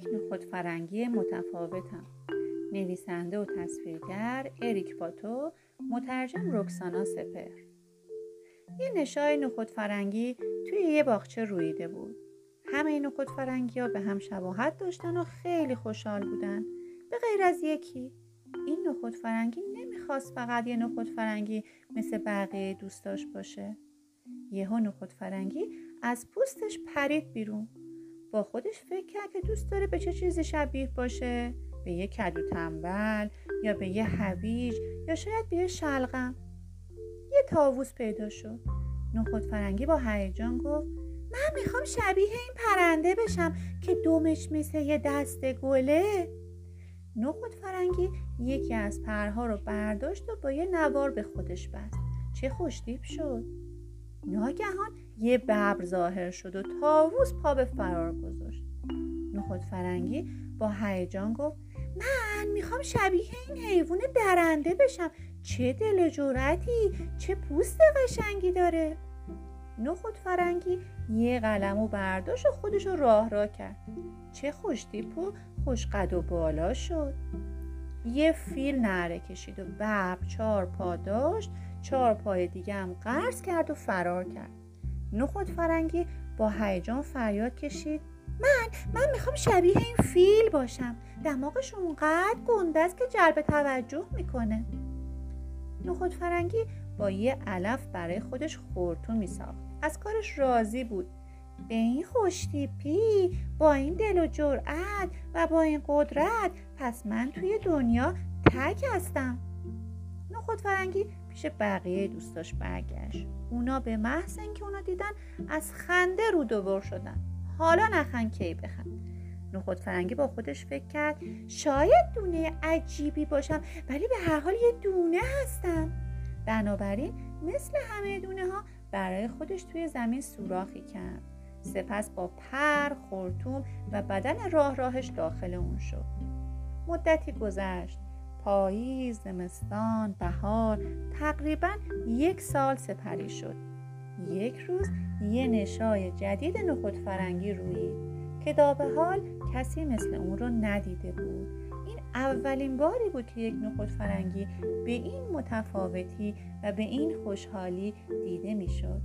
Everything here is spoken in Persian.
نخود فرنگی متفاوتم. نویسنده و تصویرگر اریک پاتو مترجم رکسانا سپر یه نشای نخود فرنگی توی یه باغچه رویده بود. همه نخود فرنگی ها به هم شباهت داشتن و خیلی خوشحال بودن. به غیر از یکی. این نخود فرنگی نمی‌خواست فقط یه نخود فرنگی مثل بقیه دوستاش باشه. یهو نخود فرنگی از پوستش پرید بیرون. با خودش فکر کرد که دوست داره به چه چیزی شبیه باشه. به یه کدو تنبل یا به یه هویج یا شاید به یه شلغم. یه تاووس پیدا شد. نخود فرنگی با هیجان گفت من می‌خوام شبیه این پرنده بشم که دومش مثل یه دست گله. نخود فرنگی یکی از پرها رو برداشت و با یه نوار به خودش بست. چه خوشتیب شد. ناگهان یه ببر ظاهر شد و تاووس پا به فرار گذاشت. نخود فرنگی با هیجان گفت من می‌خوام شبیه این حیوان درنده بشم. چه دل جورتی چه پوست قشنگی داره. نخود فرنگی یه قلم و برداشت و خودش رو راه راه کرد. چه خوشتیپ و خوشقد و بالا شد. یه فیل نره کشید و ببر چهار پا داشت چهار پای دیگه هم قرض کرد و فرار کرد. نخود فرنگی با هیجان فریاد کشید من من می‌خوام شبیه این فیل باشم. دماغش اونقدر گنده است که جلب توجه می‌کنه. نخود فرنگی با یه علف برای خودش خورتون میساخت. از کارش راضی بود. به این خوشتیپی با این دل و جرأت و با این قدرت. پس من توی دنیا تک هستم. نخود فرنگی پیش بقیه دوستاش برگشت. اونا به محض اینکه اونا دیدن از خنده رو دوبر شدن. حالا نخن کی بخند نخود فرنگی با خودش فکر کرد شاید دونه عجیبی باشم ولی به هر حال یه دونه هستم. بنابراین مثل همه دونه ها برای خودش توی زمین سوراخی کرد. سپس با پر، خورتوم و بدن راه راهش داخل اون شد. مدتی گذشت. پاییز، زمستان، بهار تقریبا یک سال سپری شد. یک روز یه نشای جدید نخود فرنگی رویید که دابه حال کسی مثل اون رو ندیده بود. این اولین باری بود که یک نخود فرنگی به این متفاوتی و به این خوشحالی دیده می‌شد.